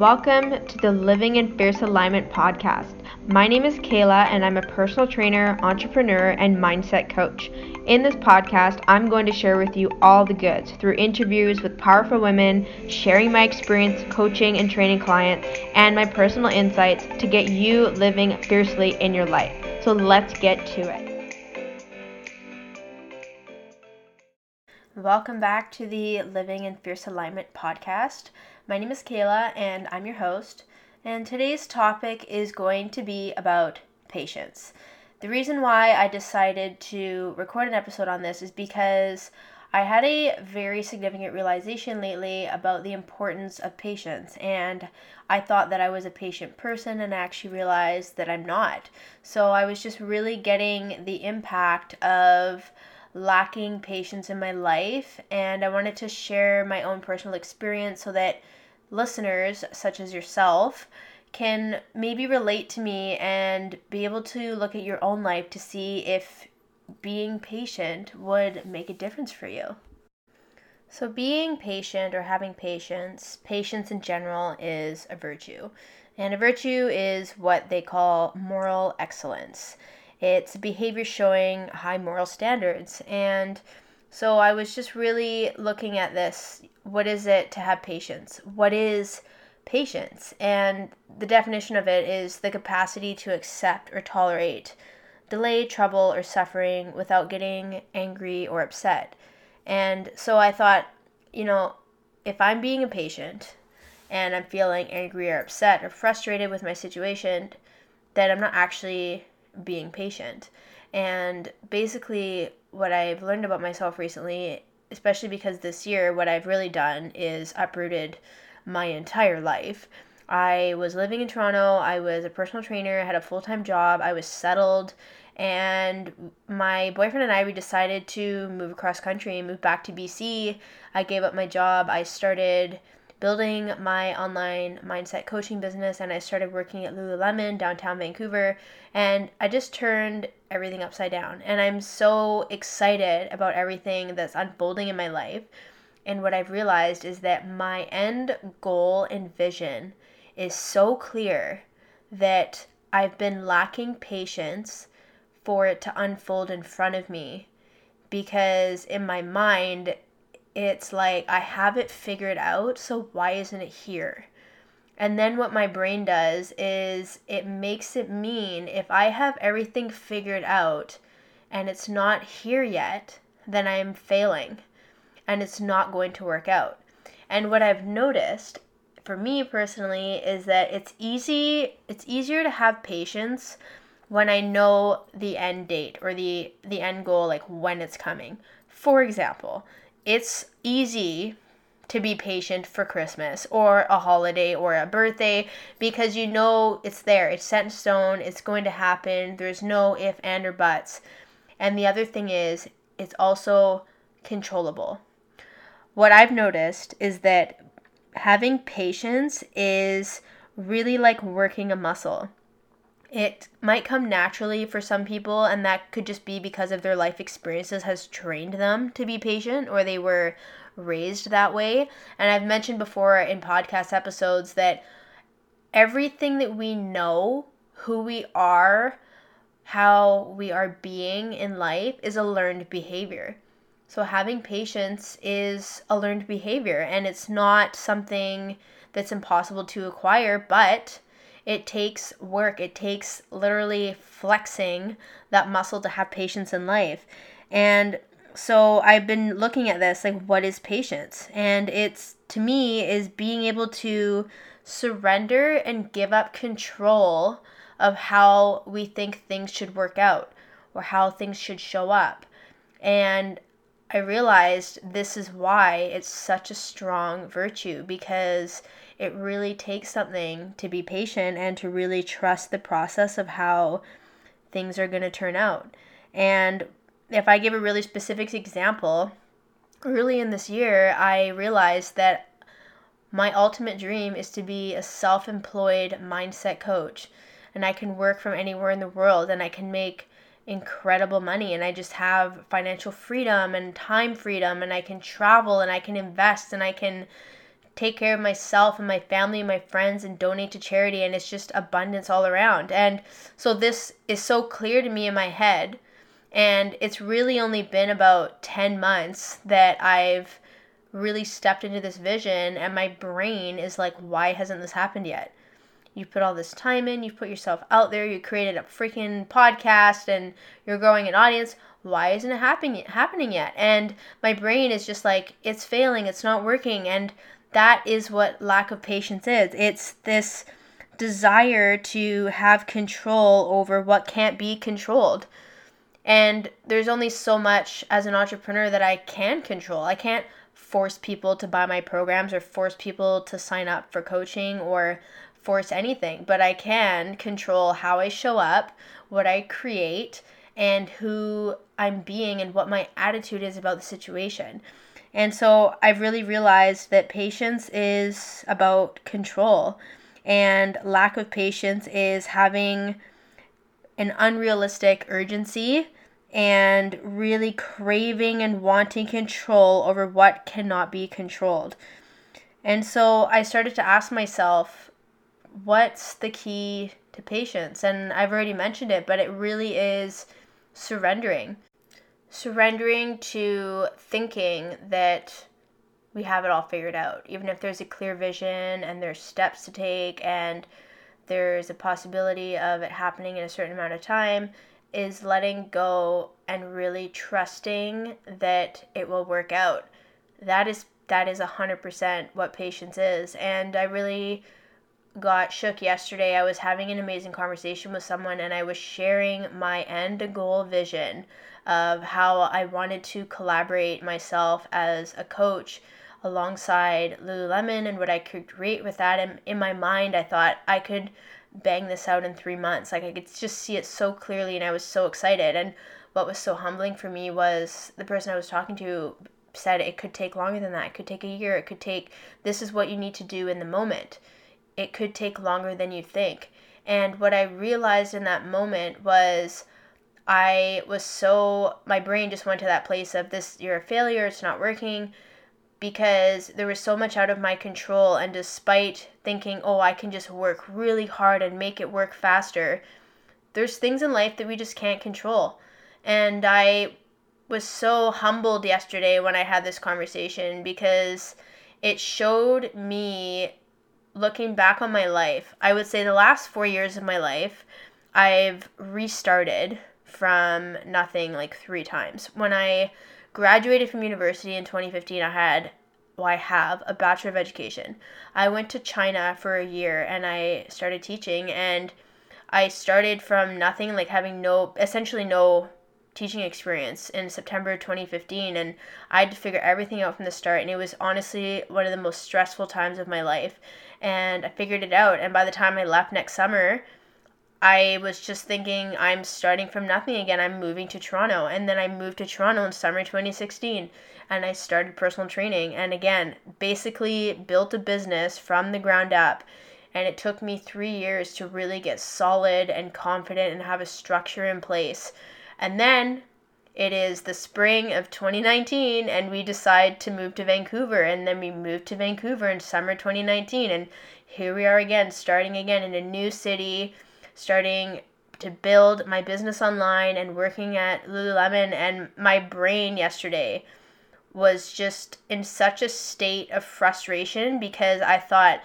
Welcome to the Living in Fierce Alignment podcast. My name is Kehla, and I'm a personal trainer, entrepreneur, and mindset coach. In this podcast, I'm going to share with you all the goods through interviews with powerful women, sharing my experience coaching and training clients, and my personal insights to get you living fiercely in your life. So let's get to it. Welcome back to the Living in Fierce Alignment podcast. My name is Kehla, and I'm your host. And today's topic is going to be about patience. The reason why I decided to record an episode on this is because I had a very significant realization lately about the importance of patience, and I thought that I was a patient person, and I actually realized that I'm not. So I was just really getting the impact of lacking patience in my life, and I wanted to share my own personal experience so that listeners, such as yourself, can maybe relate to me and be able to look at your own life to see if being patient would make a difference for you. So, being patient or having patience, patience in general is a virtue. And a virtue is what they call moral excellence. It's behavior showing high moral standards. And so I was just really looking at this. What is it to have patience? What is patience? And the definition of it is the capacity to accept or tolerate delay, trouble, or suffering without getting angry or upset. And so I thought, you know, if I'm being impatient and I'm feeling angry or upset or frustrated with my situation, then I'm not actually being patient. And basically, what I've learned about myself recently, especially because this year, what I've really done is uprooted my entire life. I was living in Toronto, I was a personal trainer, I had a full time job, I was settled, and my boyfriend and I we decided to move across country and move back to BC. I gave up my job, I started building my online mindset coaching business and I started working at Lululemon downtown Vancouver and I just turned everything upside down and I'm so excited about everything that's unfolding in my life. And what I've realized is that my end goal and vision is so clear that I've been lacking patience for it to unfold in front of me because in my mind it's like I have it figured out, so why isn't it here? And then what my brain does is it makes it mean if I have everything figured out and it's not here yet, then I'm failing and it's not going to work out. And what I've noticed for me personally is that it's easy it's easier to have patience when I know the end date or the the end goal like when it's coming. For example, it's easy to be patient for Christmas or a holiday or a birthday because you know it's there. It's set in stone. It's going to happen. There's no if, and, or buts. And the other thing is, it's also controllable. What I've noticed is that having patience is really like working a muscle. It might come naturally for some people, and that could just be because of their life experiences has trained them to be patient or they were raised that way. And I've mentioned before in podcast episodes that everything that we know, who we are, how we are being in life is a learned behavior. So having patience is a learned behavior and it's not something that's impossible to acquire, but it takes work. It takes literally flexing that muscle to have patience in life. And so I've been looking at this like what is patience? And it's to me is being able to surrender and give up control of how we think things should work out or how things should show up. And I realized this is why it's such a strong virtue because it really takes something to be patient and to really trust the process of how things are going to turn out. And if I give a really specific example, early in this year, I realized that my ultimate dream is to be a self employed mindset coach. And I can work from anywhere in the world and I can make incredible money and I just have financial freedom and time freedom and I can travel and I can invest and I can take care of myself and my family and my friends and donate to charity and it's just abundance all around. And so this is so clear to me in my head and it's really only been about 10 months that I've really stepped into this vision and my brain is like why hasn't this happened yet? You put all this time in, you've put yourself out there, you created a freaking podcast and you're growing an audience why isn't it happening happening yet and my brain is just like it's failing it's not working and that is what lack of patience is. It's this desire to have control over what can't be controlled. And there's only so much as an entrepreneur that I can control. I can't force people to buy my programs or force people to sign up for coaching or force anything, but I can control how I show up, what I create, and who I'm being and what my attitude is about the situation. And so I've really realized that patience is about control, and lack of patience is having an unrealistic urgency and really craving and wanting control over what cannot be controlled. And so I started to ask myself, what's the key to patience? And I've already mentioned it, but it really is surrendering surrendering to thinking that we have it all figured out, even if there's a clear vision and there's steps to take and there's a possibility of it happening in a certain amount of time, is letting go and really trusting that it will work out. That is that is 100% what patience is. And I really got shook yesterday. I was having an amazing conversation with someone and I was sharing my end goal vision of how I wanted to collaborate myself as a coach alongside Lululemon and what I could create with that. And in my mind, I thought I could bang this out in three months. Like I could just see it so clearly, and I was so excited. And what was so humbling for me was the person I was talking to said it could take longer than that. It could take a year. It could take, this is what you need to do in the moment. It could take longer than you think. And what I realized in that moment was I was so my brain just went to that place of this you're a failure, it's not working because there was so much out of my control and despite thinking, "Oh, I can just work really hard and make it work faster." There's things in life that we just can't control. And I was so humbled yesterday when I had this conversation because it showed me looking back on my life. I would say the last 4 years of my life, I've restarted from nothing like three times. When I graduated from university in 2015, I had well, I have a Bachelor of Education. I went to China for a year and I started teaching and I started from nothing, like having no, essentially no teaching experience in September 2015 and I had to figure everything out from the start and it was honestly one of the most stressful times of my life and I figured it out and by the time I left next summer I was just thinking I'm starting from nothing again. I'm moving to Toronto. And then I moved to Toronto in summer 2016 and I started personal training. And again, basically built a business from the ground up. And it took me three years to really get solid and confident and have a structure in place. And then it is the spring of 2019 and we decide to move to Vancouver. And then we moved to Vancouver in summer 2019. And here we are again, starting again in a new city starting to build my business online and working at Lululemon and my brain yesterday was just in such a state of frustration because I thought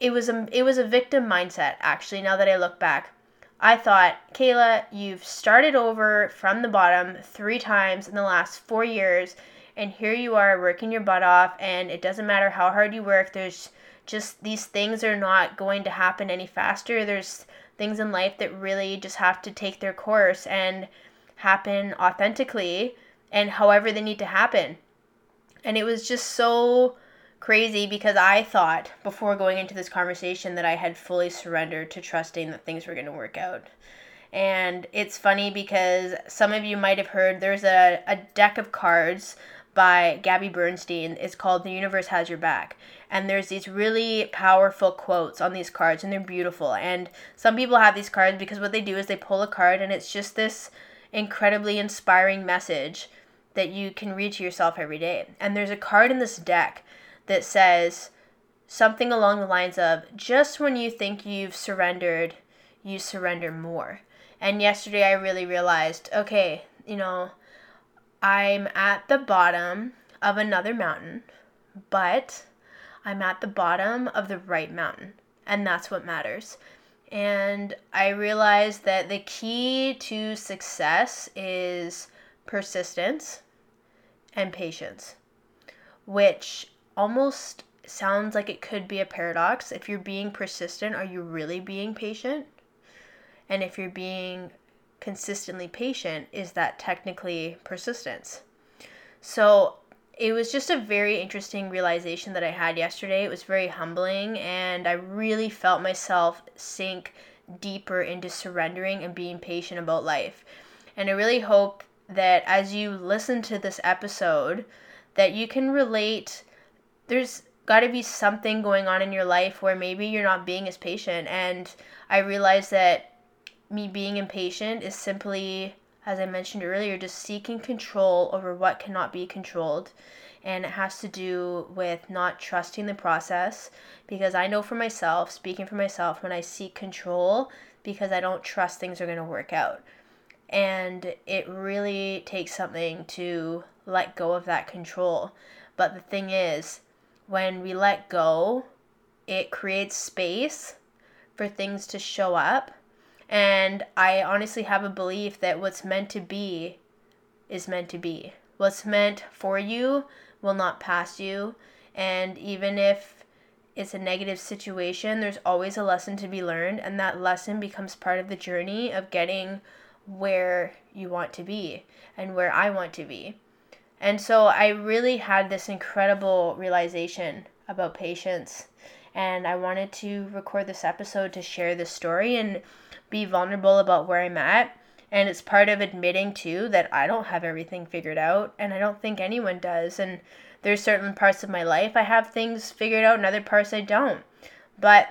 it was a it was a victim mindset actually now that I look back. I thought, Kehla, you've started over from the bottom 3 times in the last 4 years and here you are working your butt off and it doesn't matter how hard you work there's just these things are not going to happen any faster. There's things in life that really just have to take their course and happen authentically and however they need to happen. And it was just so crazy because I thought before going into this conversation that I had fully surrendered to trusting that things were going to work out. And it's funny because some of you might have heard there's a, a deck of cards by Gabby Bernstein. It's called The Universe Has Your Back. And there's these really powerful quotes on these cards, and they're beautiful. And some people have these cards because what they do is they pull a card, and it's just this incredibly inspiring message that you can read to yourself every day. And there's a card in this deck that says something along the lines of just when you think you've surrendered, you surrender more. And yesterday I really realized okay, you know, I'm at the bottom of another mountain, but I'm at the bottom of the right mountain. And that's what matters. And I realized that the key to success is persistence and patience, which almost sounds like it could be a paradox. If you're being persistent, are you really being patient? And if you're being consistently patient, is that technically persistence? So it was just a very interesting realization that I had yesterday. It was very humbling, and I really felt myself sink deeper into surrendering and being patient about life. And I really hope that as you listen to this episode, that you can relate. There's got to be something going on in your life where maybe you're not being as patient. And I realized that me being impatient is simply as I mentioned earlier, just seeking control over what cannot be controlled. And it has to do with not trusting the process because I know for myself, speaking for myself, when I seek control, because I don't trust things are going to work out. And it really takes something to let go of that control. But the thing is, when we let go, it creates space for things to show up and I honestly have a belief that what's meant to be is meant to be. What's meant for you will not pass you. And even if it's a negative situation, there's always a lesson to be learned. And that lesson becomes part of the journey of getting where you want to be and where I want to be. And so I really had this incredible realization about patience. And I wanted to record this episode to share this story and be vulnerable about where I'm at. And it's part of admitting too that I don't have everything figured out and I don't think anyone does. And there's certain parts of my life I have things figured out and other parts I don't. But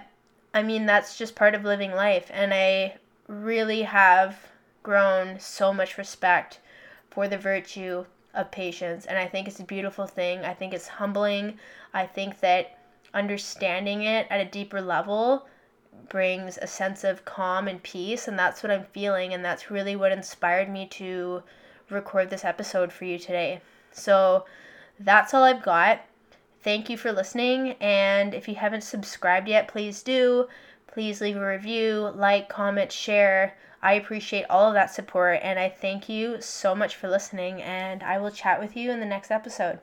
I mean, that's just part of living life. And I really have grown so much respect for the virtue of patience. And I think it's a beautiful thing. I think it's humbling. I think that understanding it at a deeper level brings a sense of calm and peace and that's what I'm feeling and that's really what inspired me to record this episode for you today. So that's all I've got. Thank you for listening and if you haven't subscribed yet, please do. Please leave a review, like, comment, share. I appreciate all of that support and I thank you so much for listening and I will chat with you in the next episode.